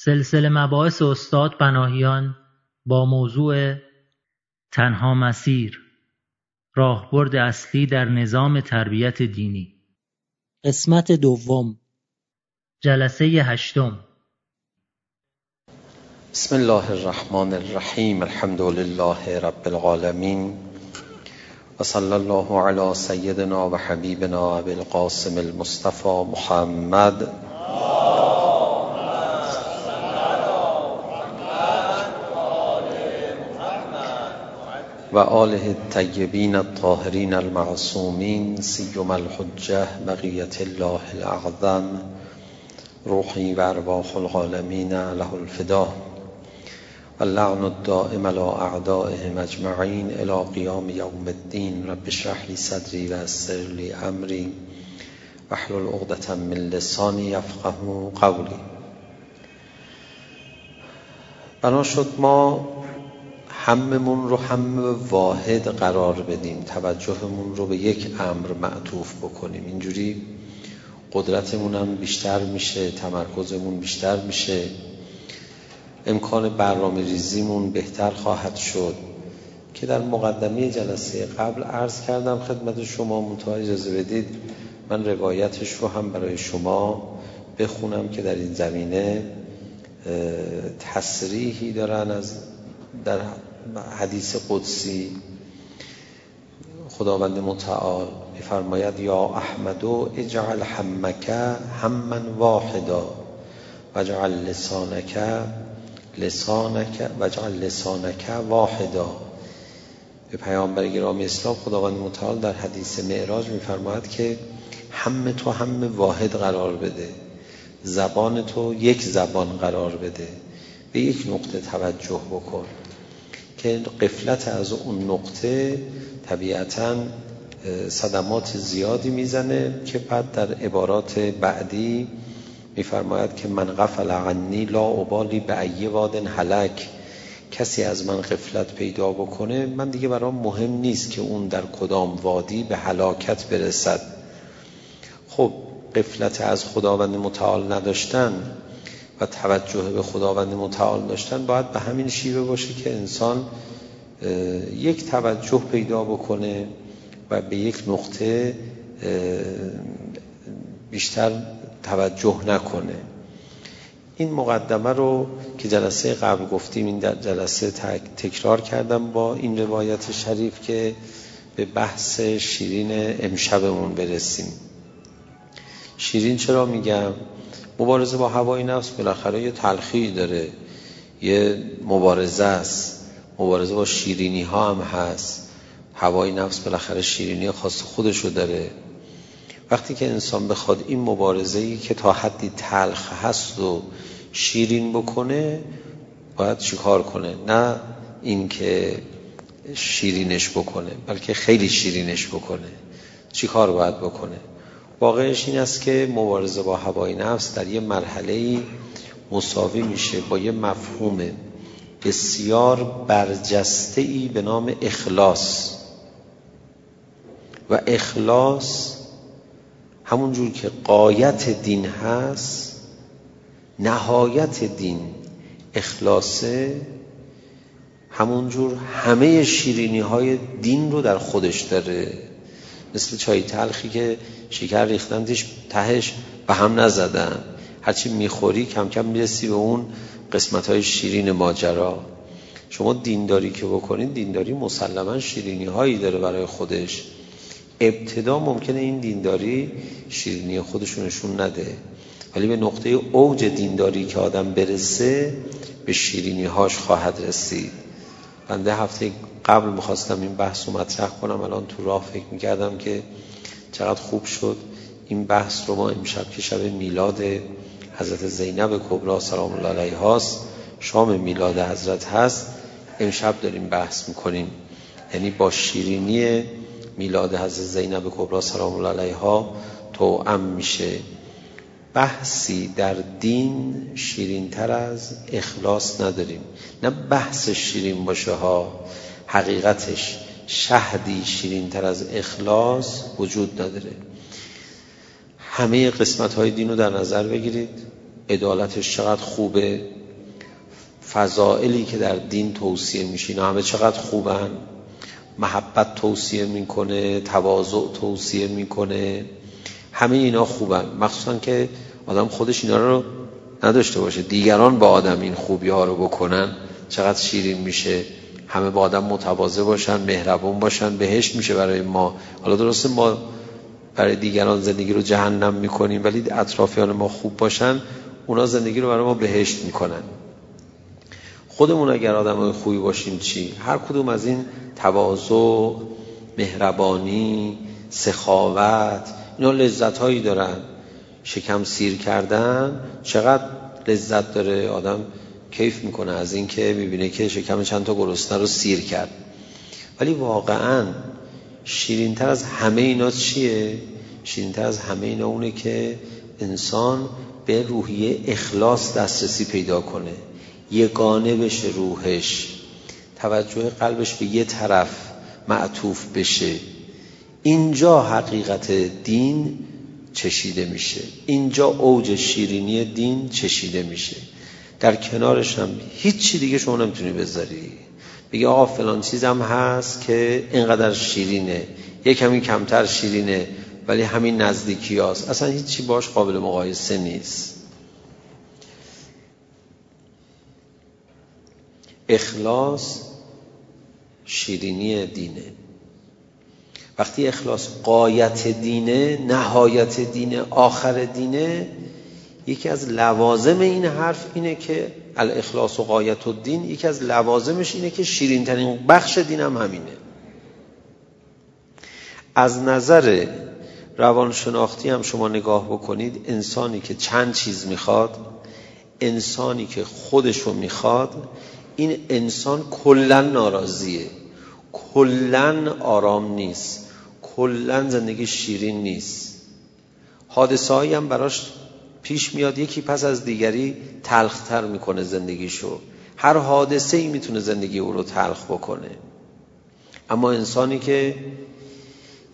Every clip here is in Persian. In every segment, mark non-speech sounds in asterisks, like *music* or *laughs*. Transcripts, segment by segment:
سلسله مباحث استاد پناهیان با موضوع تنها مسیر راهبرد اصلی در نظام تربیت دینی. قسمت دوم. جلسه هشتم. بسم الله الرحمن الرحیم الحمد لله رب العالمین و صلی الله علی سیدنا و حبیبنا ابی القاسم المصطفى محمد و آله الطیبین الطاهرین المعصومین سیما الحجه بقیت الله الاعظم روحی و ارواح العالمین له الفدا و اللعن الدائم على اعدائهم اجمعین الى قیام یوم الدین. رب اشرح لی صدری و یسر لی امری واحلل عقدة من لسانی یفقه قولی. بنا شد ما هممون رو هم واحد قرار بدیم توجهمون رو به یک امر معطوف بکنیم. اینجوری قدرتمون هم بیشتر میشه تمرکزمون بیشتر میشه. امکان برنامه ریزیمون بهتر خواهد شد. که در مقدمه جلسه قبل عرض کردم خدمت شما منتها اجازه بدید من روایتش رو هم برای شما بخونم که در این زمینه تصریحی دارن از در حدیث قدسی. خداوند متعال میفرماید یا احمدو اجعل همک هممن واحدا وجعل لسانک لسانک وجعل لسانک واحدا. به پیامبر گرامی اسلام خداوند متعال در حدیث معراج میفرماید که هم تو هم واحد قرار بده زبان تو یک زبان قرار بده. به یک نقطه توجه بکن. که قفلت از اون نقطه طبیعتا صدمات زیادی می‌زنه که بعد در عبارات بعدی میفرماید که من غفل عنی لا ابالی به ای وادن هلک. کسی از من قفلت پیدا بکنه من دیگه برام مهم نیست که اون در کدام وادی به هلاکت برسد. خب قفلت از خداوند متعال نداشتن و توجه به خداوند متعال داشتن باید به همین شیوه باشه که انسان یک توجه پیدا بکنه و به یک نقطه بیشتر توجه نکنه. این مقدمه رو که جلسه قبل گفتیم این در جلسه تکرار کردم با این روایت شریف که به بحث شیرین امشبمون برسیم. شیرین چرا میگم؟ مبارزه با هوای نفس بالاخره یه تلخی داره یه مبارزه است. مبارزه با شیرینی ها هم هست. هوای نفس بالاخره شیرینی خاص خودشو داره. وقتی که انسان بخواد این مبارزه ای که تا حدی تلخ هست و شیرین بکنه باید چیکار کنه؟ نه اینکه شیرینش بکنه بلکه خیلی شیرینش بکنه. چیکار باید بکنه؟ واقعش این است که مبارزه با هوای نفس در یه مرحله مساوی میشه با یه مفهوم بسیار برجسته ای به نام اخلاص. و اخلاص همون جور که قایت دین هست نهایت دین اخلاصه همون جور همه شیرینی های دین رو در خودش داره. مثل چای تلخی که شکر ریختندش تهش به هم نزدن. هرچی می‌خوری کم کم می‌رسی به اون قسمت های شیرین ماجرا. شما دینداری که بکنید دینداری مسلما شیرینی هایی داره برای خودش. ابتدا ممکنه این دینداری شیرینی خودشونشون نده. ولی به نقطه اوج دینداری که آدم برسه به شیرینی هاش خواهد رسید. بنده هفته قبل می‌خواستم این بحث رو مطرح کنم. الان تو راه فکر می‌کردم که چقدر خوب شد. این بحث رو ما امشب که شب میلاد حضرت زینب کبرا سلام الله علیه هاست شام میلاد حضرت هست امشب داریم بحث می‌کنیم. یعنی با شیرینی میلاد حضرت زینب کبرا سلام الله علیه ها توأم میشه. بحثی در دین شیرین تر از اخلاص نداریم. نه بحث شیرین باشه ها حقیقتش. شهدی شیرین تر از اخلاص وجود نداره. همه قسمت های دین رو در نظر بگیرید. عدالتش چقدر خوبه. فضائلی که در دین توصیه میشه اینا همه چقدر خوبن. محبت توصیه می‌کنه. تواضع توصیه می‌کنه. همه اینا خوبن. مخصوصا که آدم خودش اینا رو نداشته باشه. دیگران با آدم این خوبی ها رو بکنن. چقدر شیرین میشه. همه با آدم متواضع باشن مهربون باشن بهشت میشه برای ما. حالا درسته ما برای دیگران زندگی رو جهنم می‌کنیم ولی اطرافیان ما خوب باشن اونا زندگی رو برای ما بهشت می‌کنن. خودمون اگر آدم خوبی باشیم چی؟ هر کدوم از این تواضع مهربانی سخاوت اینا لذت هایی دارن. شکم سیر کردن چقدر لذت داره آدم؟ کیف می‌کنه از اینکه می‌بینه که شکم چند تا گرسنه رو سیر کرد. ولی واقعا شیرینتر از همه اینا چیه؟ شیرینتر از همه اینا اونه که انسان به روحیه اخلاص دسترسی پیدا کنه. یگانه بشه روحش. توجه قلبش به یه طرف معطوف بشه. اینجا حقیقت دین چشیده میشه. اینجا اوج شیرینی دین چشیده میشه. در کنارش هم هیچی دیگه شما نمی‌تونی بذاری. بگی آقا فلان چیزم هست که اینقدر شیرینه یه کمی کمتر شیرینه ولی همین نزدیکی هست. اصلا هیچی باش قابل مقایسه نیست. اخلاص شیرینی دینه. وقتی اخلاص قایت دینه نهایت دینه آخر دینه یکی از لوازم این حرف اینه که الاخلاص و قایت و دین یکی از لوازمش اینه که شیرین ترین بخش دین هم همینه. از نظر روانشناختی هم شما نگاه بکنید انسانی که چند چیز می‌خواد انسانی که خودشو می‌خواد این انسان کلا ناراضیه. کلا آرام نیست. کلا زندگی شیرین نیست. حادثه هم براش پیش میاد یکی پس از دیگری تلختر می‌کنه زندگیشو. هر حادثه ای می‌تونه زندگی او رو تلخ بکنه. اما انسانی که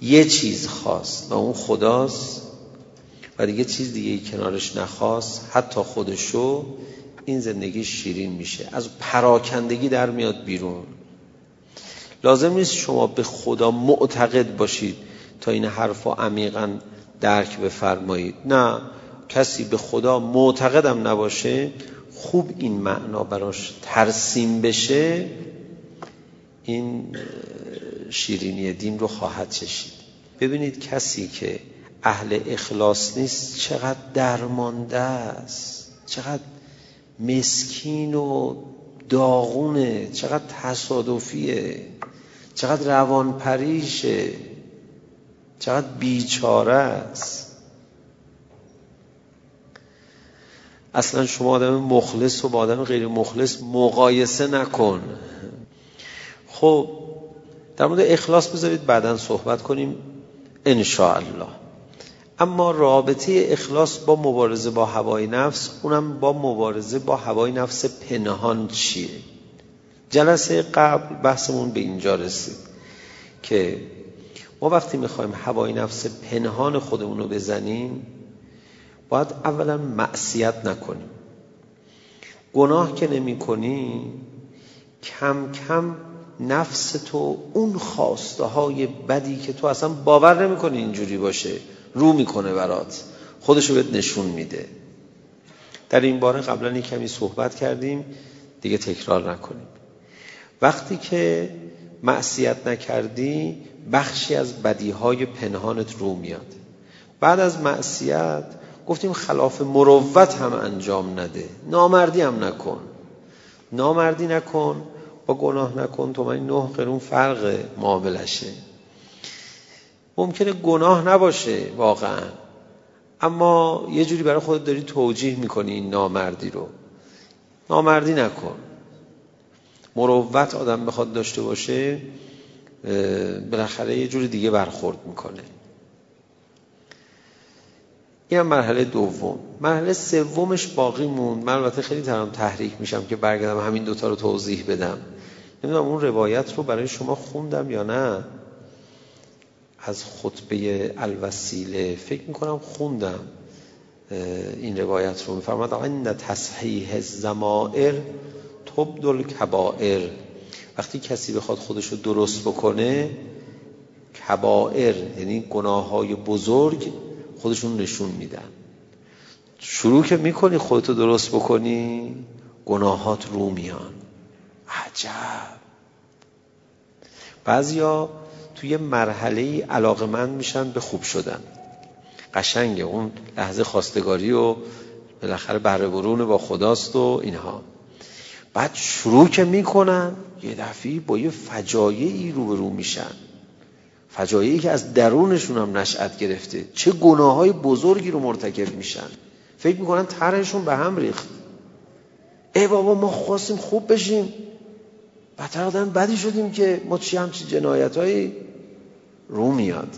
یه چیز خواست و اون خداست و دیگه چیز دیگه کنارش نخواست حتی خودشو این زندگی شیرین میشه. از پراکندگی در میاد بیرون. لازم نیست شما به خدا معتقد باشید تا این حرف عمیقا درک بفرمایید. نه. کسی به خدا معتقدم نباشه خوب این معنا براش ترسیم بشه این شیرینی دین رو خواهد چشید. ببینید کسی که اهل اخلاص نیست چقدر درمانده است چقدر مسکین و داغونه چقدر تصادفیه چقدر روان پریشه چقدر بیچاره است. اصلا شما آدم مخلص و با آدم غیر مخلص مقایسه نکن. خب در مورد اخلاص بذارید بعدا صحبت کنیم الله اما رابطه اخلاص با مبارزه با هوای نفس اونم با مبارزه با هوای نفس پنهان چیه؟ جلسه قبل بحثمون به اینجا رسید که ما وقتی می‌خوایم هوای نفس پنهان خودمون رو بزنیم باید اولا معصیت نکنیم. گناه که نمی کنی کم کم نفس تو اون خواسته های بدی که تو اصلا باور نمی کنی اینجوری باشه رو می‌کنه برات. خودشو بهت نشون میده. در این باره قبلا کمی صحبت کردیم دیگه تکرار نکنیم. وقتی که معصیت نکردی بخشی از بدیهای پنهانت رو میاد. بعد از معصیت گفتیم خلاف مروت هم انجام نده. نامردی هم نکن. نامردی نکن با گناه نکن. تو من نه قرون فرق معاملشه. ممکنه گناه نباشه واقعا. اما یه جوری برای خودت داری توجیه می‌کنی این نامردی رو. نامردی نکن. مروت آدم بخواد داشته باشه بالاخره یه جور دیگه برخورد می‌کنه. این مرحله دوم. مرحله سومش باقی موند. من البته خیلی ترم تحریک میشم که برگردم همین دوتا رو توضیح بدم. نمی‌دونم اون روایت رو برای شما خوندم یا نه؟ از خطبه الوسیله فکر می‌کنم خوندم این روایت رو. میفرماد ان تصحیح الزمائر تبدل کبائر وقتی کسی بخواد خودش رو درست بکنه کبائر یعنی گناه های بزرگ خودشون نشون میدن. شروع که می‌کنی خودتو درست بکنی گناهات رو میان. عجب. بعضیا توی مرحله علاقمند میشن به خوب شدن. قشنگه اون لحظه خواستگاری و بالاخره بهره برون با خداست و اینها. بعد شروع که می‌کنن یه دفعه با یه فجایعی روبرو میشن. فجایعی که از درونشون هم نشأت گرفته. چه گناه های بزرگی رو مرتکب میشن. فکر می‌کنن طرحشون به هم ریخت. ای بابا ما خواستیم خوب بشیم. بدتر آدم بدی شدیم که ما چی همچی جنایت هایی رو میاد.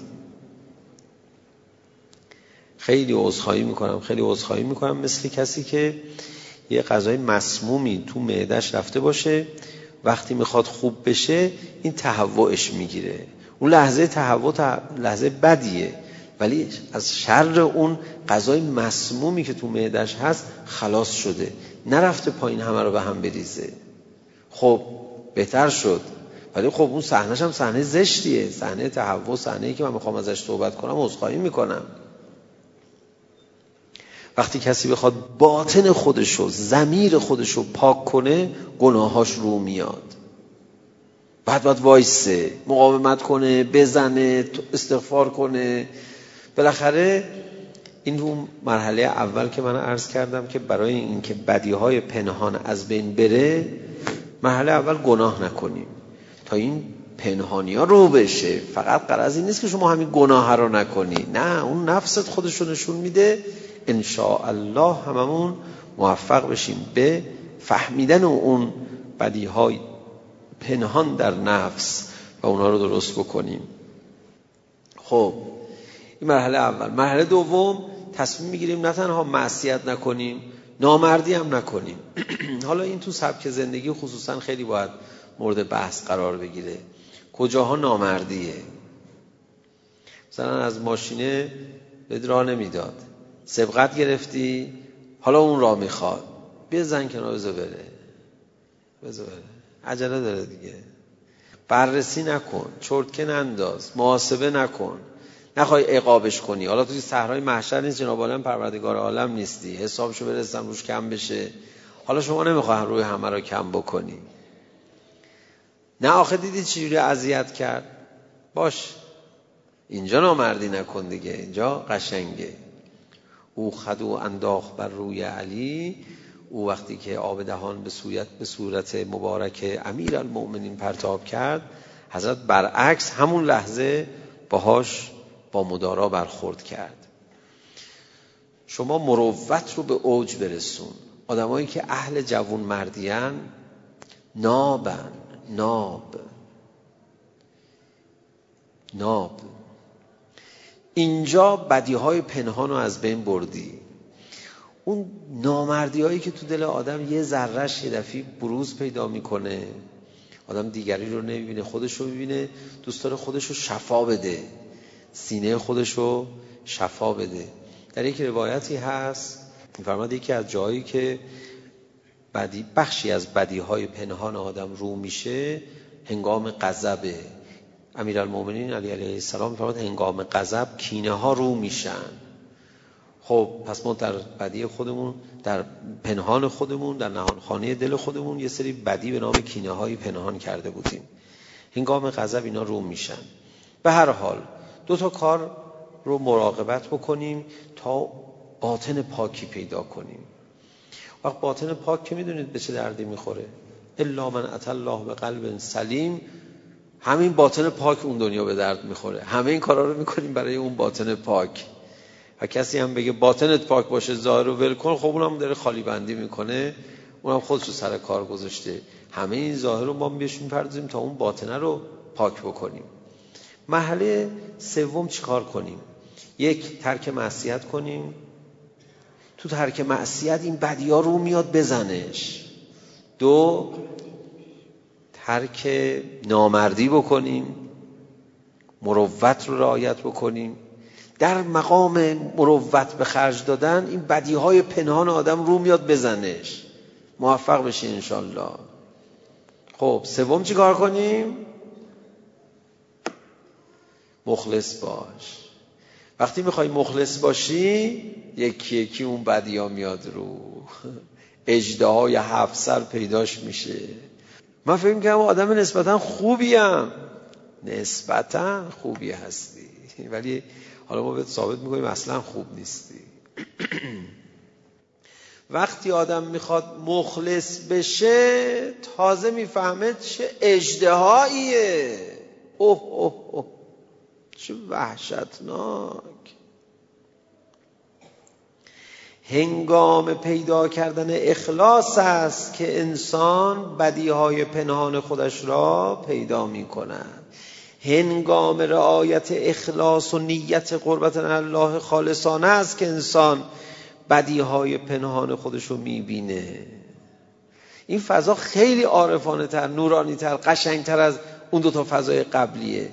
خیلی عذرخواهی می‌کنم خیلی عذرخواهی می‌کنم مثل کسی که یه غذای مسمومی تو معدش رفته باشه وقتی می‌خواد خوب بشه این تهوعش می‌گیره. اون لحظه تهوع لحظه بدیه. ولی از شر اون غذای مسمومی که تو معدش هست خلاص شده. نرفته پایین همه رو به هم بریزه. خب بهتر شد. ولی خب اون صحنهش هم صحنه زشتیه. صحنه تهوع صحنه که من می‌خوام ازش صحبت کنم عذرخواهی می‌کنم. وقتی کسی بخواد باطن خودشو زمیر خودشو پاک کنه گناهاش رو میاد. بعد باید وایسه مقاومت کنه بزنه استغفار کنه. بالاخره این اون مرحله اول که من عرض کردم که برای اینکه بدی های پنهان از بین بره مرحله اول گناه نکنیم. تا این پنهانی ها رو بشه فقط قرض این نیست که شما همین گناه رو نکنی. نه اون نفست خودش رو نشون میده. ان الله هممون موفق بشیم به فهمیدن اون بدی های پنهان در نفس و اونها رو درست بکنیم. خب این مرحله اول. مرحله دوم تصمیم می‌گیریم نه تنها معصیت نکنیم نامردی هم نکنیم. *clears throat* حالا این تو سبک زندگی خصوصا خیلی باید مورد بحث قرار بگیره. کجاها نامردیه؟ مثلا از ماشینه به راه نمی‌داد. سبقت گرفتی حالا اون راه می‌خواد. بیا زن کنار بذار بره. بذار بره. عجله داره دیگه. بررسی نکن چرتکه ننداز محاسبه نکن. نخوای عقابش کنی. حالا توی صحرای محشر نیست جناب عالم پروردگار عالم نیستی. حسابشو برسن روش کم بشه. حالا شما نمی‌خواه روی همه رو کم بکنی. نه آخه دیدی چجوری اذیت کرد؟ باش. اینجا نامردی نکن دیگه. اینجا قشنگه. او خدو انداخت بر روی علی. او وقتی که آب دهان به صورت به صورت مبارک امیر المؤمنین پرتاب کرد حضرت برعکس همون لحظه باهاش با مدارا برخورد کرد. شما مروت رو به اوج برسون. آدمایی که اهل جوون مردیان نابن ناب. ناب. اینجا بدی های پنهان رو از بین بردی. اون نامردی هایی که تو دل آدم یه ذرهش یه دفعی بروز پیدا می‌کنه. آدم دیگری رو نمی‌بینه خودش رو می‌بینه دوست داره خودش رو شفا بده. سینه خودش رو شفا بده. در یک روایتی هست فرماد یکی از جایی که بدی بخشی از بدی های پنهان آدم رو میشه هنگام غضبه امیرالمومنین علی علیه السلام فرماد هنگام غضب کینه ها رو میشن. خب پس ما در بدی خودمون در پنهان خودمون در نهانخانه دل خودمون یه سری بدی به نام کینه های پنهان کرده بودیم. هنگام غضب اینا رو میشن. به هر حال دو تا کار رو مراقبت بکنیم تا باطن پاکی پیدا کنیم. وقت باطن پاک که می‌دونید به چه دردی می‌خوره. الا من ات الله به قلب سلیم. همین باطن پاک اون دنیا به درد می‌خوره. همه این کارا رو می‌کنیم برای اون باطن پاک. و کسی هم بگه باطنت پاک باشه ظاهر رو ول کن خب اونم داره خالی بندی می‌کنه. اونم خودش رو سر کار گذاشته. همه این ظاهر رو ما بهش می‌پردازیم تا اون باطنه رو پاک بکنیم. محله سوم چیکار کنیم؟ یک ترک معصیت کنیم. تو ترک معصیت این بدیا رو میاد بزنش. دو ترک نامردی بکنیم. مروت رو رعایت بکنیم. در مقام مروت به خرج دادن این بدی های پنهان آدم رو میاد بزنش. موفق بشین انشالله خب سوم چی کار کنیم؟ مخلص باش. وقتی می‌خوای مخلص باشی یکی یکی اون بدی ها میاد رو. اجده های هفت سر پیداش میشه. من فکر کنم آدم نسبتا خوبیم نسبتا خوبی هستی. ولی حالا ما بهت ثابت می‌کنیم اصلا خوب نیستی. وقتی آدم می‌خواد مخلص بشه تازه می‌فهمه چه اجدهاییه اوه اوه اوه. چه وحشتناک. هنگام پیدا کردن اخلاص است که انسان بدیهای پنهان خودش را پیدا می کند هنگام رعایت اخلاص و نیت قربت الله خالصانه است که انسان بدیهای پنهان خودش رو می‌بینه. این فضا خیلی عارفانه تر نورانی تر قشنگ تر از اون دو تا فضای قبلیه.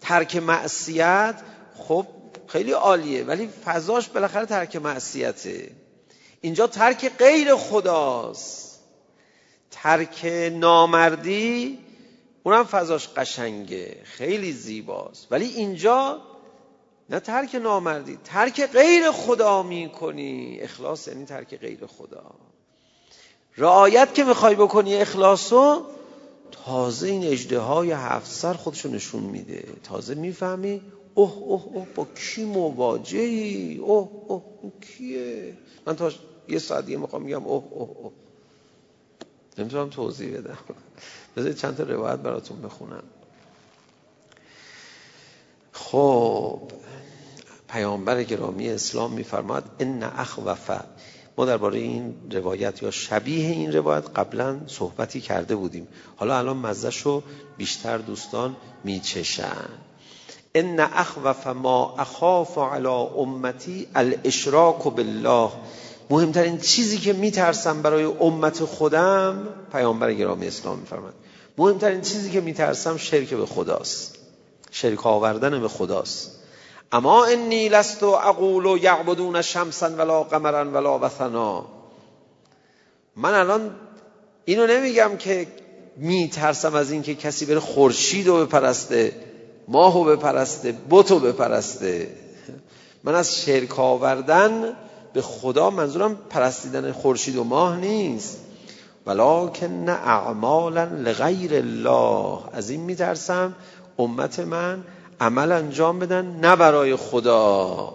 ترک معصیت خب خیلی عالیه ولی فضاش بالاخره ترک معصیته. اینجا ترک غیر خداست. ترک نامردی اونم فضاش قشنگه خیلی زیباست. ولی اینجا نه ترک نامردی ترک غیر خدا می‌کنی. اخلاص یعنی ترک غیر خدا. رعایت که می‌خوای بکنی اخلاصو تازه این اجده های هفت سر خودشو نشون میده. تازه می‌فهمی اوه اوه اوه با کی مواجهی؟ اوه اوه او کیه؟ من تا یه ساعت دیگه می‌خوام میگم اوه اوه اوه. نمی‌تونم توضیح بدم. بذارید چند تا روایت براتون بخونم. خب پیامبر گرامی اسلام میفرماد ان اخوف. ما درباره این روایت یا شبیه این روایت قبلا صحبتی کرده بودیم. حالا الان مزهشو بیشتر دوستان میچشن. ان اخوف ما اخاف علی امتی الاشراک بالله. مهمترین چیزی که میترسم برای امت خودم پیامبر گرامی اسلام میفرماد مهمترین چیزی که میترسم شرک به خداست. شرک آوردن به خداست. اما انی لست اقول و یعبدون شمسا ولا قمرا ولا وثنا. من الان اینو نمیگم که میترسم از اینکه کسی بره خورشید رو بپرسته ماهو بپرسته بتو بپرسته. من از شرک آوردن به خدا منظورم پرستیدن خورشید و ماه نیست. ولکن اعمالا لغیر الله. از این میترسم امت من عمل انجام بدن نه برای خدا.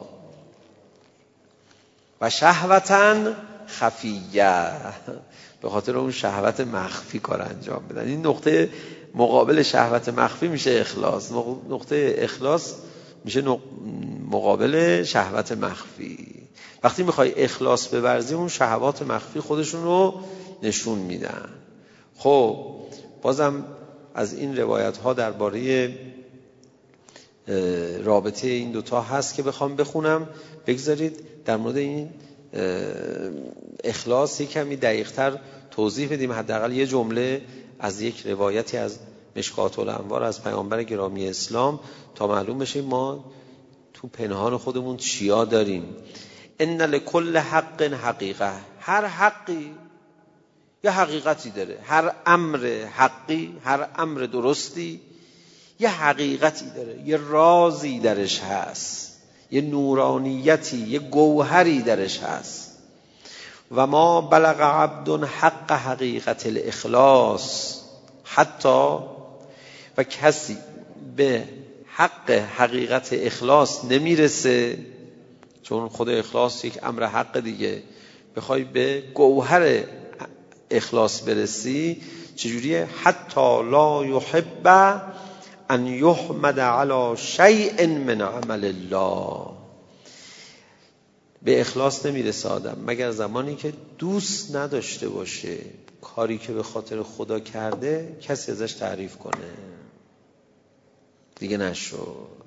و شهوتا خفیه. به خاطر اون شهوت مخفی کار انجام بدن. این نقطه مقابل شهوت مخفی میشه اخلاص. نقطه اخلاص میشه مقابل شهوت مخفی. وقتی می‌خوای اخلاص بورزی اون شهوات مخفی خودشون رو نشون میدن. خب بازم از این روایت ها درباره رابطه این دوتا هست که بخوام بخونم. بگذارید در مورد این اخلاص یک کمی دقیقتر توضیح بدیم. حداقل یه جمله از یک روایتی از مشکات الانوار از پیامبر گرامی اسلام تا معلوم بشه ما تو پنهان خودمون چیا داریم. ان لکل حق حقیقه. هر حقی یه حقیقتی داره. هر امر حقی هر امر درستی یه حقیقتی داره. یه رازی درش هست. یه نورانیتی یه گوهری درش هست. و ما بلغ عبد حق حقیقت الاخلاص حتی و کسی به حق حقیقت اخلاص نمی‌رسه چون خود اخلاص یک امر حق دیگه. بخوای به گوهر اخلاص برسی چجوریه حتی لا یحب ان یحمد علی شیء من عمل الله. به اخلاص نمی‌رسه آدم. مگر زمانی که دوست نداشته باشه کاری که به خاطر خدا کرده کسی ازش تعریف کنه. دیگه نشد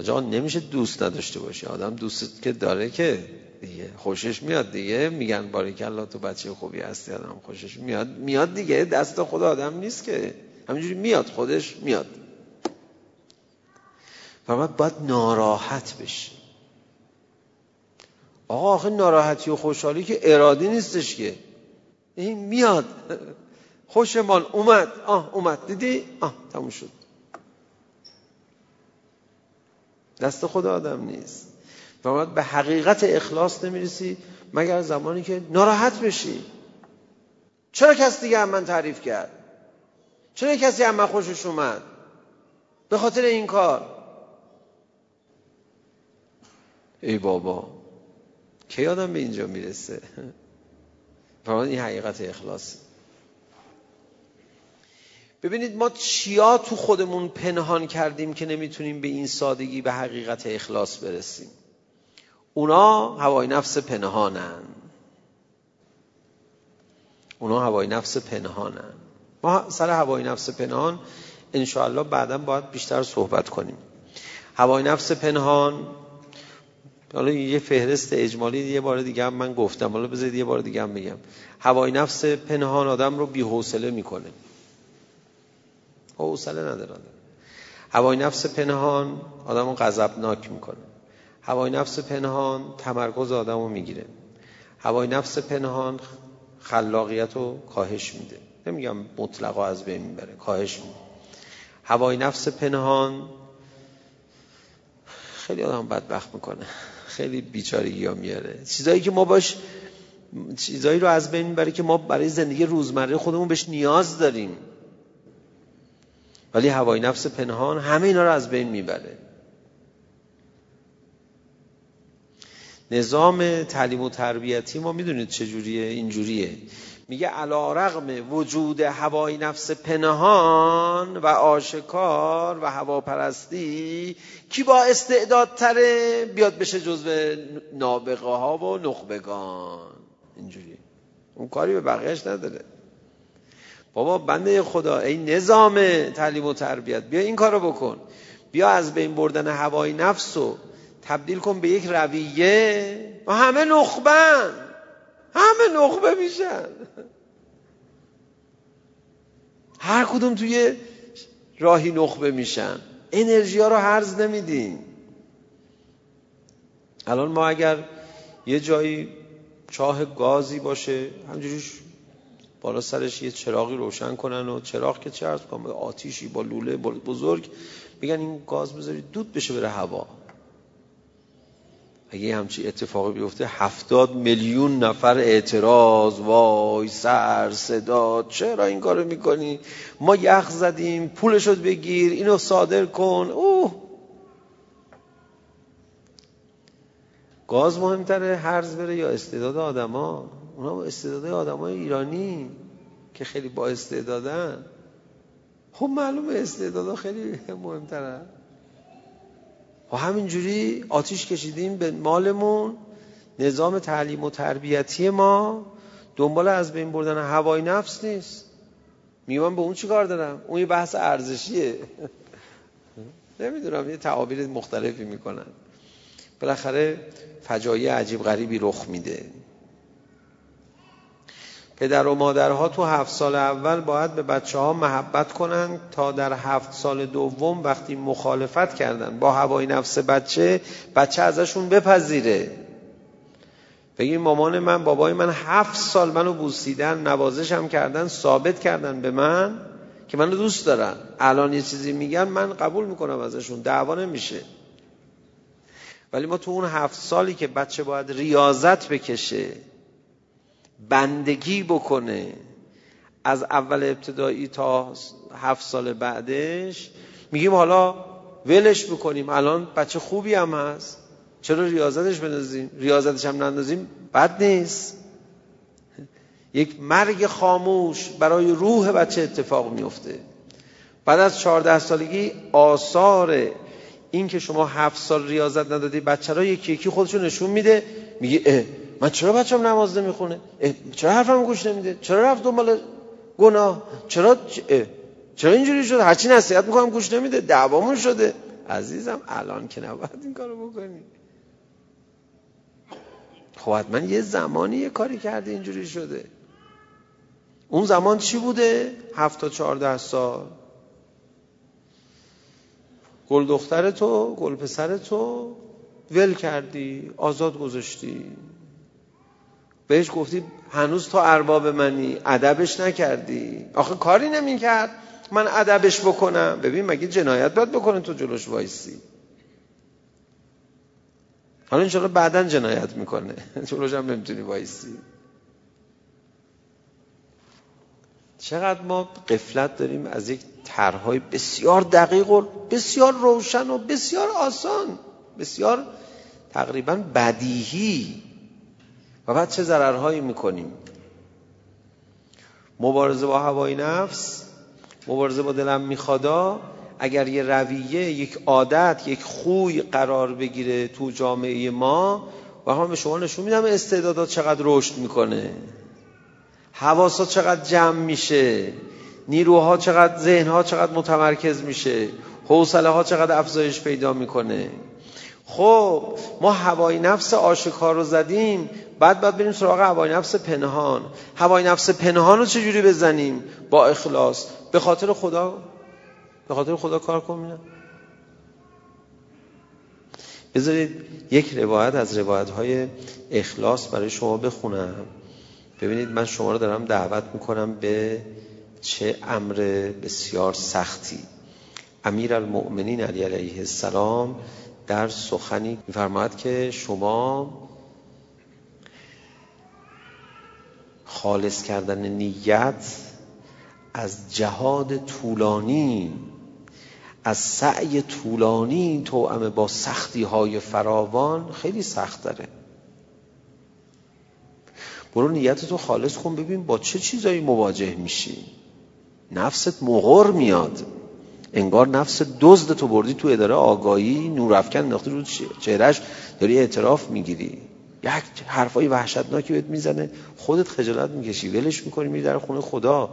آجا نمیشه دوست نداشته باشه آدم دوست که داره که دیگه. خوشش میاد دیگه. میگن باریکلا تو بچه خوبی هستی آدم خوشش میاد. میاد دیگه. دست خدا آدم نیست که. همینجوری میاد خودش میاد. و باید ناراحت بشی. آقا آخه ناراحتی و خوشحالی که ارادی نیستش که. این میاد. *laughs* خوشمان اومد. آه اومد. دیدی؟ آه تموم شد. دست خدا آدم نیست. و باید به حقیقت اخلاص نمی‌رسی مگر زمانی که ناراحت بشی. چرا کسی دیگه هم من تعریف کرد؟ چرا کسی هم من خوشش اومد؟ به خاطر این کار. ای بابا کی آدم به اینجا می‌رسه؟ فرمان *laughs* این حقیقت اخلاص ببینید ما چیا تو خودمون پنهان کردیم که نمی‌تونیم به این سادگی به حقیقت اخلاص برسیم. اونا هوای نفس پنهانن. اونا هوای نفس پنهانن. ما سر هوای نفس پنهان انشاءالله بعدا باید بیشتر صحبت کنیم. هوای نفس پنهان حالا یه فهرست اجمالی یه بار دیگه هم من گفتم. حالا بذارید یه بار دیگه هم بگم. هوای نفس پنهان آدم رو بی‌حوصله می‌کنه. حوصله نداره هوای نفس پنهان آدم رو غضبناک می‌کنه. هوای نفس پنهان تمرکز آدم رو می‌گیره. هوای نفس پنهان خلاقیت رو کاهش میده. نمیگم مطلقا از بین می‌بره کاهش میده. هوای نفس پنهان خیلی آدم بدبخت می‌کنه. خیلی بیچارگی ها میاره. چیزایی که ما باش چیزایی رو از بین می‌بره که ما برای زندگی روزمره خودمون بهش نیاز داریم. ولی هوای نفس پنهان همه اینا رو از بین می‌بره. نظام تعلیم و تربیتی ما می‌دونید چجوریه اینجوریه میگه علا رغم وجود هوای نفس پنهان و آشکار و هواپرستی کی با استعدادتره بیاد بشه جزو نابغه ها و نخبگان. اینجوری اون کاری به بقیهش نداره. بابا بنده خدا ای نظام تعلیم و تربیت بیا این کارو بکن. بیا از بین بردن هوای نفس و تبدیل کن به یک رویه. و همه نخبن همه نخبه میشن. هر کدوم توی راهی نخبه میشن. انرژی ها رو هرز نمیدین الان ما اگر یه جایی چاه گازی باشه همجوری بالا سرش یه چراغی روشن کنن و چراغ که چه ارز کنم آتیشی با لوله بزرگ. بگن این گاز بذارید دود بشه بره هوا. اگه همچی اتفاقی بیفته هفتاد میلیون نفر اعتراض وای سر صدا چرا این کارو می‌کنی؟ ما یخ زدیم پولشو بگیر اینو صادر کن. اوه. گاز مهمتره هرز بره یا استعداد آدما؟ اونا استعداد آدمای ایرانی که خیلی با استعدادن. خب معلومه استعدادا خیلی مهمتره. و همینجوری آتیش کشیدیم به مالمون. نظام تعلیم و تربیتی ما دنبال از بین بردن هوای نفس نیست. میگم به اون چی کار دارم؟ اون یه بحث ارزشیه. نمی‌دونم یه تعابیر مختلفی می‌کنن. بالاخره فجایع عجیب غریبی رخ میده. پدر و مادرها تو هفت سال اول باید به بچه ها محبت کنند تا در هفت سال دوم وقتی مخالفت کردن. با هوای نفس بچه بچه ازشون بپذیره. بگیم مامان من بابای من هفت سال منو بوسیدن نوازشم کردن ثابت کردن به من که منو دوست دارن. الان یه چیزی میگن من قبول می‌کنم ازشون. دعوا نمیشه. ولی ما تو اون هفت سالی که بچه باید ریاضت بکشه بندگی بکنه. از اول ابتدایی تا هفت سال بعدش میگیم حالا ولش بکنیم. الان بچه خوبی هم هست. چرا ریاضتش بندازیم؟ ریاضتش هم نندازیم؟ بد نیست. یک مرگ خاموش برای روح بچه اتفاق میفته. بعد از چهارده سالگی آثار این که شما هفت سال ریاضت ندادی بچه را یکی یکی خودشو نشون میده میگه من چرا بچم نماز نمی‌خونه؟ چرا حرفم گوش نمیده؟ چرا رفت دنبال گناه؟ چرا چرا اینجوری شد؟ هرچی نصیحت می‌کنم گوش نمیده دعوامون شده. عزیزم الان که نباید این کارو بکنی. خب من یه زمانی یه کاری کرده اینجوری شده. اون زمان چی بوده؟ هفت تا چهارده سال. گل دختر تو گل پسر تو ول کردی آزاد گذاشتی. بهش گفتی هنوز تو ارباب منی ادبش نکردی. آخه کاری نمی‌کرد. من ادبش بکنم. ببین مگه جنایت باید بکنه تو جلوش وایسی؟ حالا انشاءالله بعدا جنایت می‌کنه؟ *laughs* جلوش هم نمی‌تونی وایسی. چقدر ما غفلت داریم از یک طرحهای بسیار دقیق و بسیار روشن و بسیار آسان. بسیار تقریبا بدیهی. بعد چه ضررهایی می‌کنیم؟ مبارزه با هوای نفس مبارزه با دلم میخوادا اگر یه رویه یک عادت یک خوی قرار بگیره تو جامعه ما و هم به شما نشون میدم استعدادات چقدر رشد می‌کنه. حواسات چقدر جمع میشه. نیروها چقدر ذهنها چقدر متمرکز میشه. حوصله ها چقدر افزایش پیدا می‌کنه. خب ما هوای نفس آشکار رو زدیم بعد باید بریم سراغ هوای نفس پنهان. هوای نفس پنهان رو چجوری بزنیم؟ با اخلاص. به خاطر خدا؟ به خاطر خدا کار کنیم بذارید یک روایت از روایت های اخلاص برای شما بخونم. ببینید من شما رو دارم دعوت می‌کنم به چه امر بسیار سختی. امیر المؤمنین علی علیه السلام در سخنی میفرماید که شما خالص کردن نیت از جهاد طولانی از سعی طولانی توأمه با سختی های فراوان خیلی سخت داره. برو نیت تو خالص کن ببین با چه چیزایی مواجه میشی. نفست مغر میاد. انگار نفس دزد تو بردی تو اداره آگاهی نور افکن انداختی رو چهرش داری اعتراف می‌گیری. یک حرفای وحشتناکی بهت می‌زنه خودت خجالت می‌کشی ولش می‌کنی میری در خونه خدا.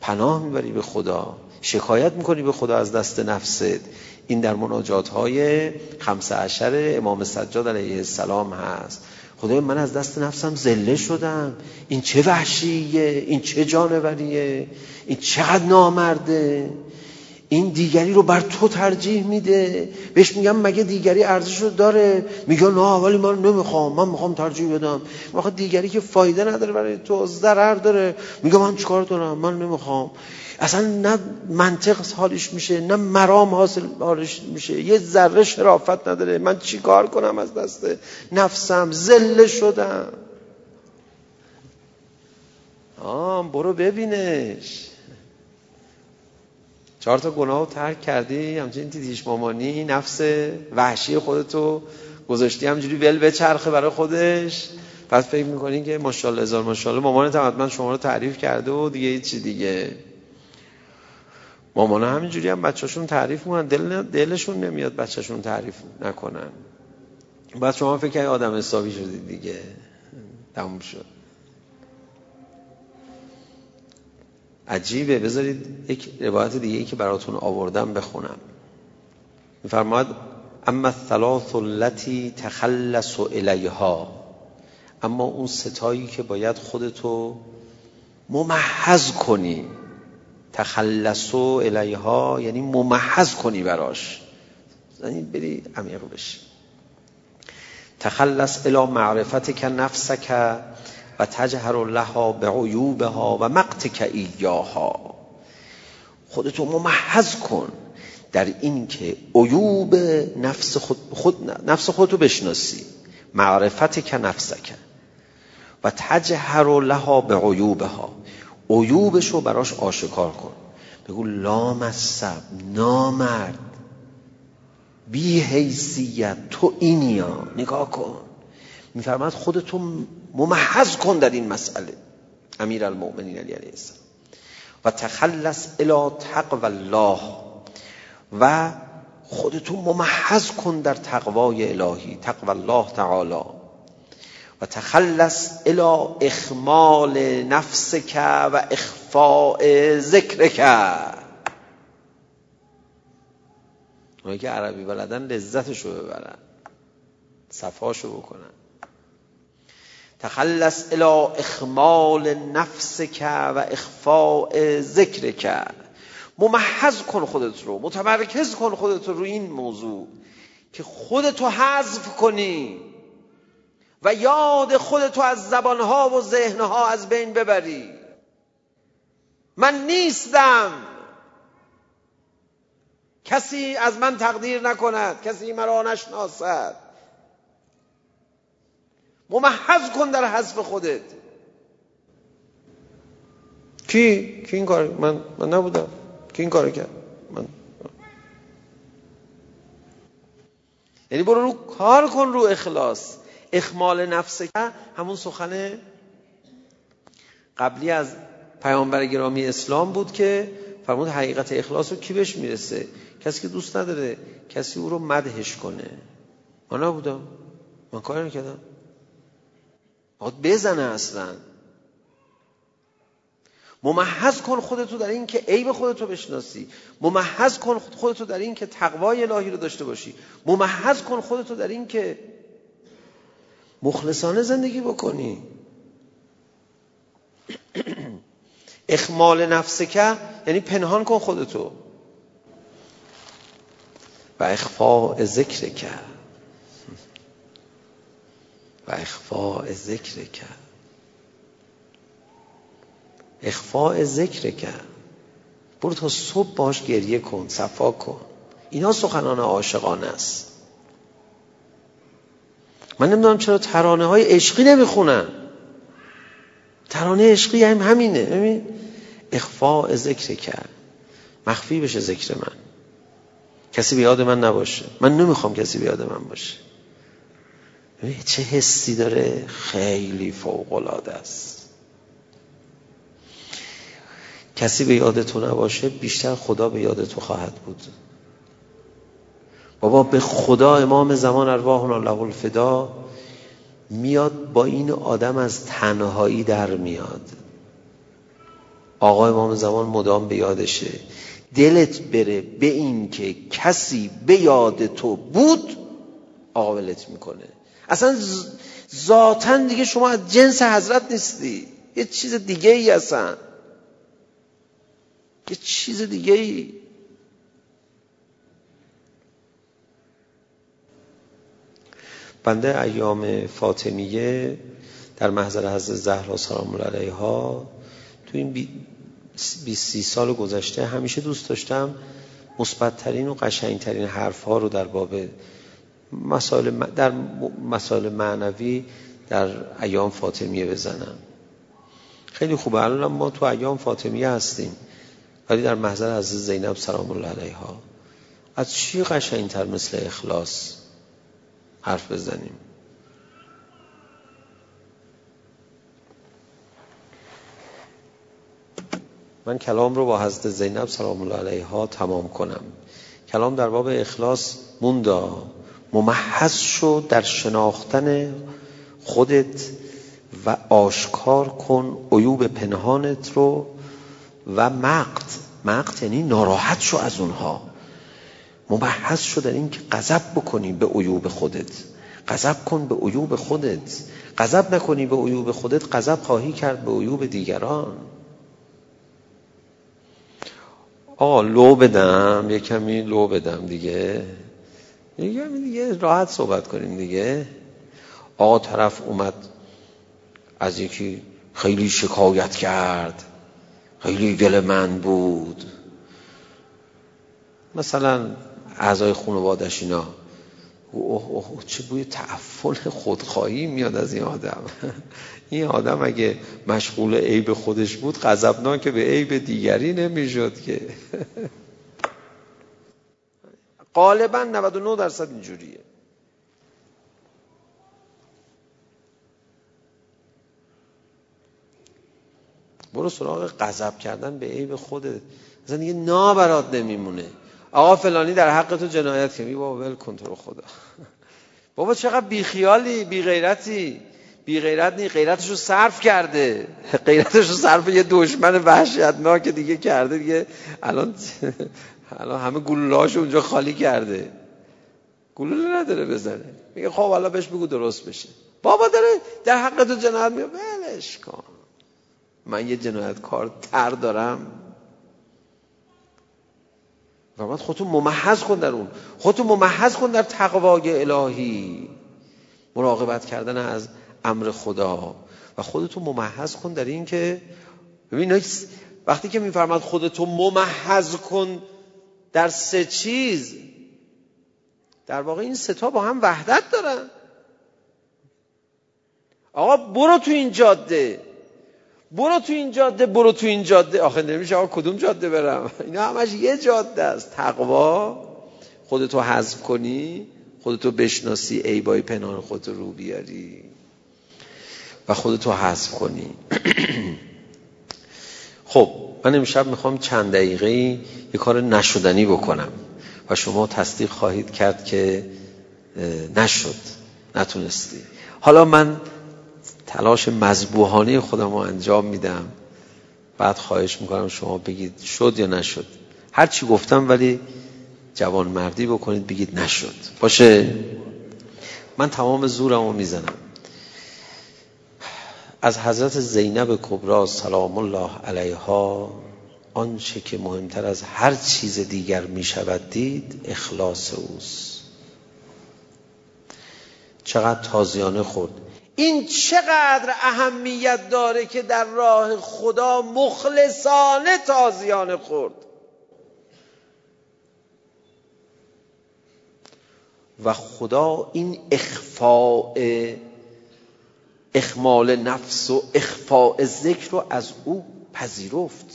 پناه می‌بری به خدا. شکایت می‌کنی به خدا از دست نفست. این در مناجات های خمسه عشر امام سجاد علیه السلام هست. خدای من از دست نفسم زله شدم. این چه وحشیه؟ این چه جانوریه؟ این چقدر نامرده؟ این دیگری رو بر تو ترجیح میده. بهش میگم مگه دیگری ارزش رو داره؟ میگه نه ولی من نمی‌خوام. من می‌خوام ترجیح بدم. واقعا دیگری که فایده نداره برای تو ضرر داره. میگه من چیکار دارم من نمی‌خوام. اصلا نه منطق حالش میشه نه مرام حاصل حالش میشه. یه ذره شرافت نداره. من چیکار کنم از دست نفسم؟ زله شدم. آم برو ببینش. چهار تا گناه ترک کردی همچنین تیتیش مامانی نفس وحشی خودتو گذاشتی همجوری ول بچرخه برای خودش. پس فکر می‌کنی که ماشاءالله هزار ماشاءالله. مامانت هم حتما شما رو تعریف کرده و دیگه چی دیگه. مامانا همینجوری هم بچهشون تعریف می‌کنن. دل دلشون نمیاد بچهشون تعریف نکنن. بعد شما فکر آدم حسابی شدید دیگه. تموم شد. عجیبه. بذارید یک روایت دیگه ای که براتون آوردم بخونم. میفرماید اما الثلاث التي تخلص الیها. اما اون ستایی که باید خودتو ممحض کنی. تخلص الیها یعنی ممحض کنی براش. یعنی بری عمیق بشی. تخلص الی معرفت که نفسک و تجهر لها به عیوبها و مقتک ایاها خودتو ممحض کن در این که عیوب نفس, خود, خود نفس خودتو بشناسی. معرفت که نفسک. و تجهر لها به عیوبها. عیوبشو براش آشکار کن. بگو لامصب نامرد. بی حیثیت تو اینیا. نگاه کن. میفرماد خودتو ممحض کن در این مسئله امیر المؤمنین علی علیه السلام. و تخلص الى تقوى الله و خودتو ممحض کن در تقوای الهی تقوى الله تعالی. و تخلص الى اخمال نفسک و اخفاء ذکرک. اونایی که عربی بلدن لذتشو ببرن صفاشو بکنن. تخلص الى اخمال نفسک و اخفاء ذکرک. ممحض کن خودت رو متمرکز کن خودت رو این موضوع که خودتو حذف کنی و یاد خودتو از زبانها و ذهنها از بین ببری. من نیستم. کسی از من تقدیر نکند کسی مرا نشناسد. ممحض کن در حذف خودت. کی؟ کی این کار من من نبودم. کی این کار کرد؟ من یعنی برو رو کار کن رو اخلاص. اخمال نفس همون سخن قبلی از پیامبر گرامی اسلام بود که فرمود حقیقت اخلاص رو کی بهش می‌رسه؟ کسی که دوست نداره کسی او رو مدهش کنه. من نبودم. من کار نکردم. باید بزنه اصلا. ممحض کن خودتو در این که عیب خودتو بشناسی. ممحض کن خودتو در این که تقوای الهی رو داشته باشی. ممحض کن خودتو در این که مخلصانه زندگی بکنی. *clears throat* اخمال نفسکه یعنی پنهان کن خودتو. و اخفاء ذکر کرد اخفاء ذکر کرد اخفاء ذکر کرد برو تا صبح باش گریه کن صفا کن. اینا سخنان عاشقانه است. من نمی‌دونم چرا ترانه های عشقی نمی‌خونن. ترانه عشقی هم همینه. ببین اخفاء ذکر کرد مخفی بشه ذکر من. کسی به یاد من نباشه. من نمی‌خوام کسی به یاد من باشه. چه حسی داره. خیلی فوق العاده است. کسی به یاد تو نباشه بیشتر خدا به یاد تو خواهد بود. بابا به خدا امام زمان ارواحنا له الفدا میاد با این آدم از تنهایی در میاد. آقا امام زمان مدام به یادشه. دلت بره به این که کسی به یاد تو بود قابلت می‌کنه. اصلا ذاتا دیگه شما از جنس حضرت نیستی. یه چیز دیگه ای هستن یه چیز دیگه ای بنده ایام فاطمیه در محضر حضرت زهرا سلام الله علیها تو این 20 سال گذشته همیشه دوست داشتم مثبتترین و قشنگترین حرف ها رو در باب مسائل در مسائل معنوی در ایام فاطمیه بزنم. خیلی خوبه. الان ما تو ایام فاطمیه هستیم. ولی در محضر از زینب سلام الله علیها. از چی قشنگتر مثل اخلاص حرف بزنیم؟ من کلام رو با حضرت زینب سلام الله علیها تمام کنم. کلام در باب اخلاص موندا ممحص شو در شناختن خودت و آشکار کن عیوب پنهانت رو و مقت. مقت یعنی ناراحت شو از اونها. مبحث شو در این که غضب بکنی به عیوب خودت. غضب کن به عیوب خودت. غضب نکنی به عیوب خودت غضب خواهی کرد به عیوب دیگران. آقا لو بدم. یه کمی لو بدم دیگه. دیگه دیگه راحت صحبت کنیم دیگه. آقا طرف اومد از یکی خیلی شکایت کرد. خیلی دل من بود. مثلا اعضای خانوادش اینا اوه اوه چه بوی تعفن خودخواهی میاد از این آدم. *laughs* این آدم اگه مشغول عیب خودش بود غضبناک به عیب دیگری نمی‌شد که. *laughs* غالبا 99 درصد اینجوریه. برو سراغ غضب کردن به عیب خودت. مثلا دیگه نابرات نمیمونه. آقا فلانی در حق تو جنایت کنی بابا ول کن تو رو خدا. *laughs* بابا چقدر بیخیالی بی غیرتی بی غیرت نی غیرتشو صرف کرده. *laughs* غیرتشو صرف یه دشمن وحشتناک دیگه کرده. دیگه الان الان همه گلولهاشو اونجا خالی کرده. گلوله نداره بزنه. میگه خب حالا بهش بگو درست بشه. بابا داره در حق تو جنایت میگه ولش کن. من یه جنایت کار تر دارم. و خودتو ممحض کن در اون. خودتو ممحض کن در تقوای الهی. مراقبت کردن از امر خدا. و خودتو ممحض کن در این که ببین وقتی که میفرماد خودتو ممحض کن در سه چیز در واقع این ستا با هم وحدت دارن. آقا برو تو این جاده برو تو این جاده برو تو این جاده. آخه نمیشه آقا کدوم جاده برم؟ اینا همش یه جاده است. تقوا خودتو حذف کنی خودتو بشناسی ایبای پنهان خودتو رو بیاری. و خودتو حذف کنی. *clears throat* خب من امشب می‌خوام چند دقیقه یه کار نشدنی بکنم و شما تصدیق خواهید کرد که نشد نتونستی. حالا من تلاش مذبوحانه خودم رو انجام میدم. بعد خواهش می‌کنم شما بگید شد یا نشد. هر چی گفتم ولی جوان مردی بکنید بگید نشد. باشه؟ من تمام زورم رو می‌زنم. از حضرت زینب کبرا سلام الله علیها آنچه که مهمتر از هر چیز دیگر می شود دید اخلاص اوست. چقدر تازیانه خورد. این چقدر اهمیت داره که در راه خدا مخلصانه تازیانه خورد. و خدا این اخفاء اخمال نفس و اخفاء ذکر رو از او پذیرفت.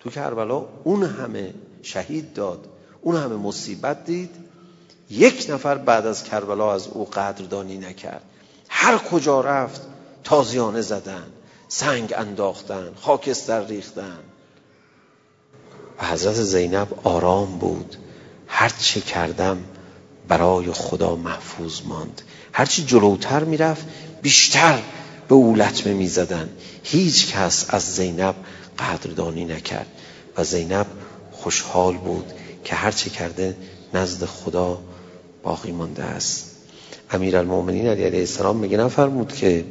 تو کربلا اون همه شهید داد اون همه مصیبت دید. یک نفر بعد از کربلا از او قدردانی نکرد. هر کجا رفت تازیانه زدن سنگ انداختن خاکستر ریختن. و حضرت زینب آرام بود. هر چه کردم برای خدا محفوظ ماند. هرچی جلوتر می‌رفت بیشتر به او لطمه می‌زدن. هیچ کس از زینب قدردانی نکرد و زینب خوشحال بود که هرچه کرده نزد خدا باقی مانده است. امیر المومنین علیه السلام میگه نفرمود که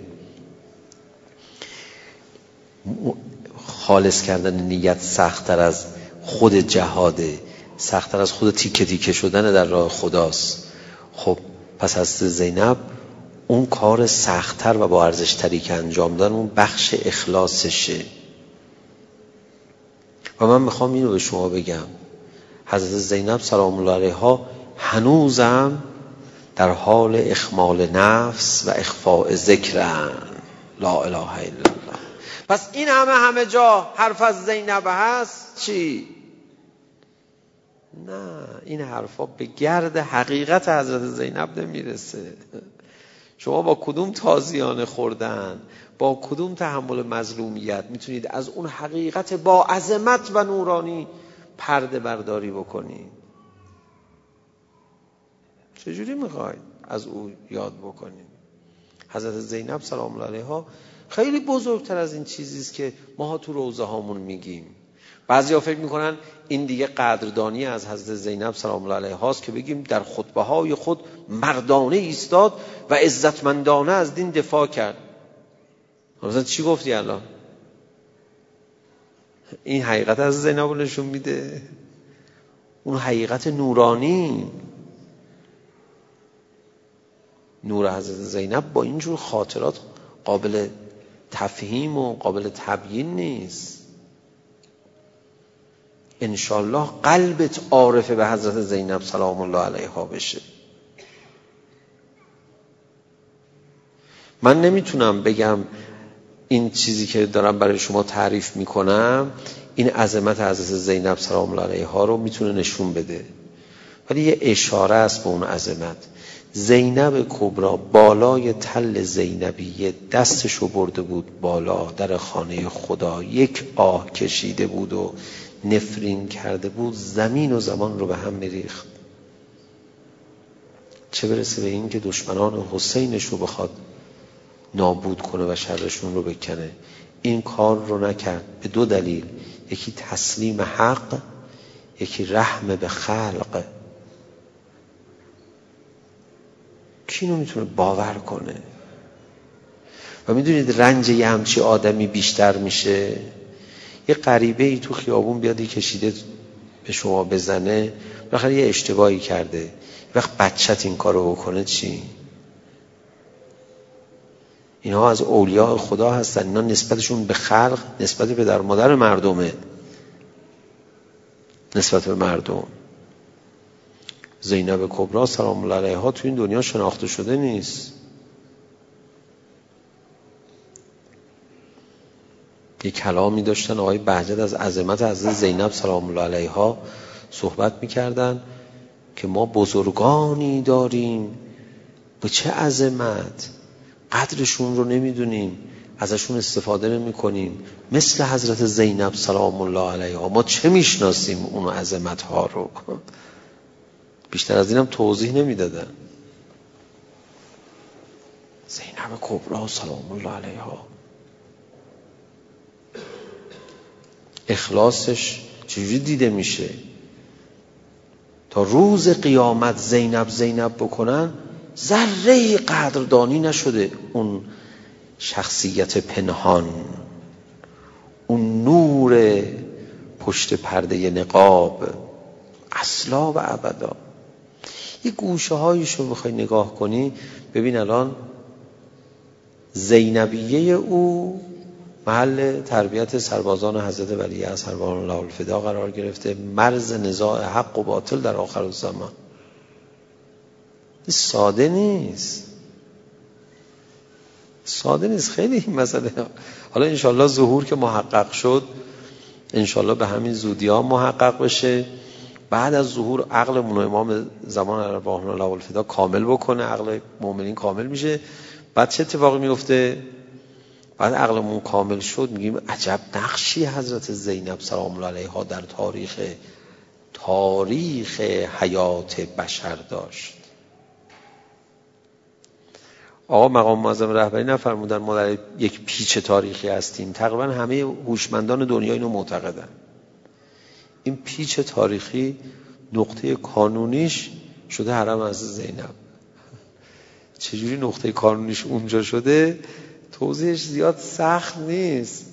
خالص کردن نیت سختتر از خود جهاده سختتر از خود تیکه تیکه شدن در راه خداست. خب پس از زینب اون کار سختتر و با ارزشتری که انجام دادن اون بخش اخلاصشه. و من می‌خوام اینو به شما بگم. حضرت زینب سلام الله علیها هنوزم در حال اخمال نفس و اخفاء ذکرن. لا اله الا الله. پس این همه همه جا حرف از زینب هست چی؟ نه این حرفا به گرد حقیقت حضرت زینب نمی‌رسه. شما با کدوم تازیانه خوردن؟ با کدوم تحمل مظلومیت؟ می‌تونید از اون حقیقت با عظمت و نورانی پرده برداری بکنید. چجوری می‌خواید از او یاد بکنید؟ حضرت زینب سلام الله علیها خیلی بزرگتر از این چیزی است که ما تو روزه هامون میگیم. بعضی فکر می‌کنن این دیگه قدردانی از حضرت زینب سلام الله علیها هاست که بگیم در خطبه های خود مردانه ایستاد و عزتمندانه از دین دفاع کرد. مثلا چی گفتی الان؟ این حقیقت از زینب نشون میده. اون حقیقت نورانی. نور حضرت زینب با اینجور خاطرات قابل تفهیم و قابل تبیین نیست. انشالله قلبت عارفه به حضرت زینب سلام الله علیها بشه. من نمی‌تونم بگم این چیزی که دارم برای شما تعریف می‌کنم این عظمت حضرت زینب سلام الله علیها رو می‌تونه نشون بده. ولی یه اشاره است به اون عظمت. زینب کبرا بالای تل زینبیه دستشو برده بود بالا در خانه خدا. یک آه کشیده بود و نفرین کرده بود زمین و زمان رو به هم میریخت. چه برسه به این که دشمنان حسینش رو بخواد نابود کنه و شرشون رو بکنه. این کار رو نکرد. به دو دلیل. یکی تسلیم حق یکی رحم به خلق. کی می‌تونه باور کنه. و می‌دونید رنج یه همچی آدمی بیشتر میشه؟ یه غریبه ای تو خیابون بیاد کشیده به شما بزنه. بالاخره یه اشتباهی کرده. وقت بچت این کارو بکنه چی؟ اینها از اولیاء خدا هستن. اینا نسبتشون به خلق نسبت به در مادر مردمه. نسبت به مردم. زینب کبرا سلام الله علیها تو این دنیا شناخته شده نیست. یه کلامی داشتن. آقای بهجت از عظمت از زینب سلام الله علیها صحبت می‌کردن که ما بزرگانی داریم. به چه عظمت؟ قدرشون رو نمی‌دونیم. ازشون استفاده نمی کنیم مثل حضرت زینب سلام الله علیها. ما چه می‌شناسیم اون عظمت ها رو؟ بیشتر از اینم توضیح نمی‌دادن. زینب کبرا سلام الله علیها. اخلاصش چجوری دیده میشه؟ تا روز قیامت زینب زینب بکنن ذره قدردانی نشده اون شخصیت پنهان اون نور پشت پرده نقاب اصلا و ابدا. یه گوشه هایش بخوای نگاه کنی ببین الان زینبیه او محل تربیت سربازان حضرت ولی از سربازان الله الفدا قرار گرفته. مرز نزاع حق و باطل در آخر زمان ساده نیست. ساده نیست. خیلی این مسئله. حالا انشالله ظهور که محقق شد انشالله به همین زودی ها محقق بشه. بعد از ظهور عقلمون امام زمان ارواحنا الله الفدا کامل بکنه. عقل مؤمنین کامل میشه. بعد چه اتفاقی میفته؟ بعد عقلمون کامل شد میگیم عجب نقشی حضرت زینب سلام الله علیها در تاریخ تاریخ حیات بشر داشت. آقا مقام معظم رهبری نفرمودن ما در یک پیچ تاریخی هستیم. تقریبا همه هوشمندان دنیا اینو معتقدن. این پیچ تاریخی نقطه کانونیش شده حرم از زینب. چجوری نقطه کانونیش اونجا شده؟ توضیحش زیاد سخت نیست.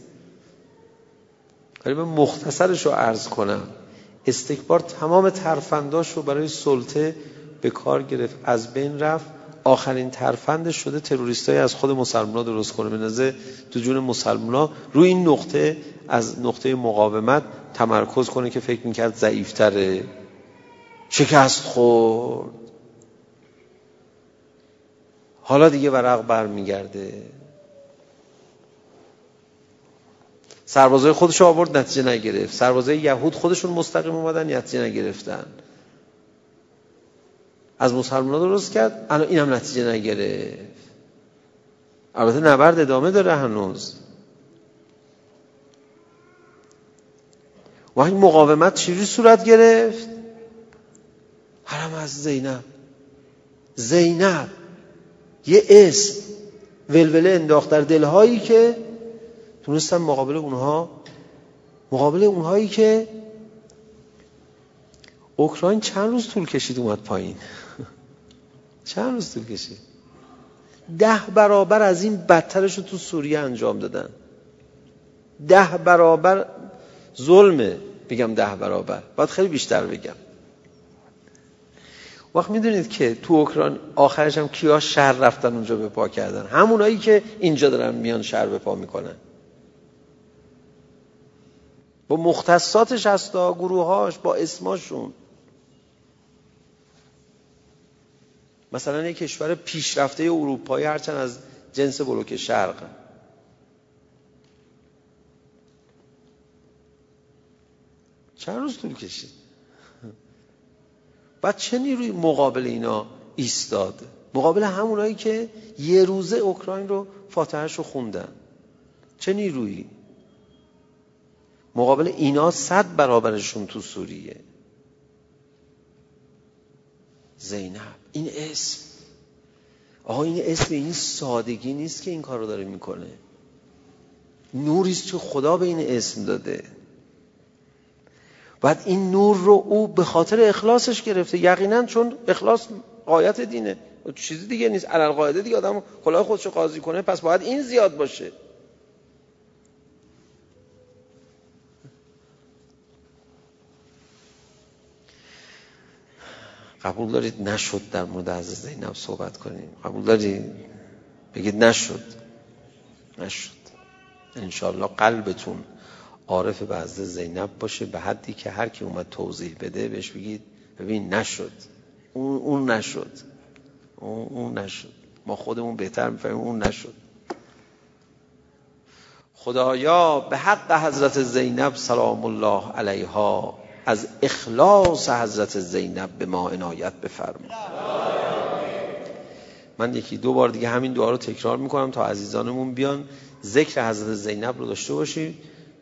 ولی من مختصرش رو عرض کنم. استکبار تمام ترفنداش رو برای سلطه به کار گرفت. از بین رفت. آخرین ترفندش شده تروریستای از خود مسلمان درست کنه. بنازه تو جون مسلمان روی این نقطه از نقطه مقاومت تمرکز کنه که فکر می‌کرد ضعیفتره. شکست خورد. حالا دیگه ورق برمیگرده. سربازای خودش آورد نتیجه نگرفت. سربازای یهود خودشون مستقیم اومدن نتیجه نگرفتن. از مسلمان درست کرد الان اینم نتیجه نگرفت. البته نبرد ادامه داره هنوز. و این مقاومت چجوری صورت گرفت؟ حرم از زینب. زینب یه اسم ولوله انداخت در دلهایی که تونستن مقابل اونها. مقابل اونهایی که اوکراین چند روز طول کشید اومد پایین؟ *laughs* چند روز طول کشید؟ ده برابر از این بدترش رو تو سوریه انجام دادن. ده برابر ظلمه بگم ده برابر. باید خیلی بیشتر بگم. وقت می‌دونید که تو اوکراین آخرش هم کیا شهر رفتن اونجا به پا کردن؟ همونایی که اینجا دارن میان شهر به پا می‌کنن. با مختصاتش هستا گروهاش با اسماشون. مثلا یک کشور پیشرفته اروپایی هرچند از جنس بلوک شرق. چند روز طول کشید؟ بعد چه نیروی مقابل اینا ایستاد؟ مقابل همونایی که یه روزه اوکراین رو فاتحش رو خوندن. چه نیرویی؟ مقابل اینا صد برابرشون تو سوریه. زینب این اسم. آقا این اسم این سادگی نیست که این کار رو داره می‌کنه. نوریست که خدا به این اسم داده. بعد این نور رو او به خاطر اخلاصش گرفته. یقینا چون اخلاص قایت دینه. چیزی دیگه نیست. علل قاعده دیگه آدم کلاه خودشو قاضی کنه پس باید این زیاد باشه. قبول دارید؟ نشد در مورد حضرت زینب صحبت کنیم. قبول دارید؟ بگید نشد. نشد. انشالله قلبتون عارف به حضرت زینب باشه به حدی که هر کی اومد توضیح بده بهش بگید ببین نشد. اون, اون نشد. اون, اون نشد. ما خودمون بهتر می‌فهمیم اون نشد. خدایا به حق حضرت زینب سلام الله علیها از اخلاص حضرت زینب به ما عنایت بفرما. من یکی دو بار دیگه همین دعا رو تکرار می‌کنم تا عزیزانمون بیان ذکر حضرت زینب رو داشته باشیم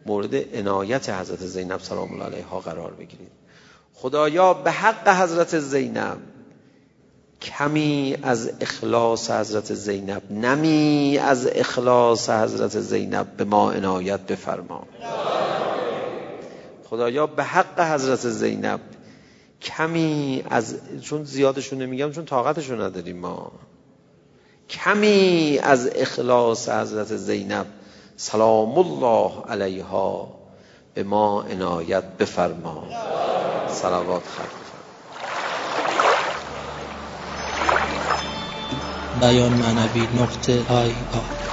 مورد عنایت حضرت زینب سلام الله علیها قرار بگیرید. خدایا به حق حضرت زینب. کمی از اخلاص حضرت زینب نمی از اخلاص حضرت زینب به ما عنایت بفرما. خدایا به حق حضرت زینب. کمی از چون زیادشون نمیگم چون طاقتشون نداریم ما. کمی از اخلاص حضرت زینب. سلام الله علیها. به ما عنایت بفرما. صلوات خلق بیان معنوی نقطه آی آ.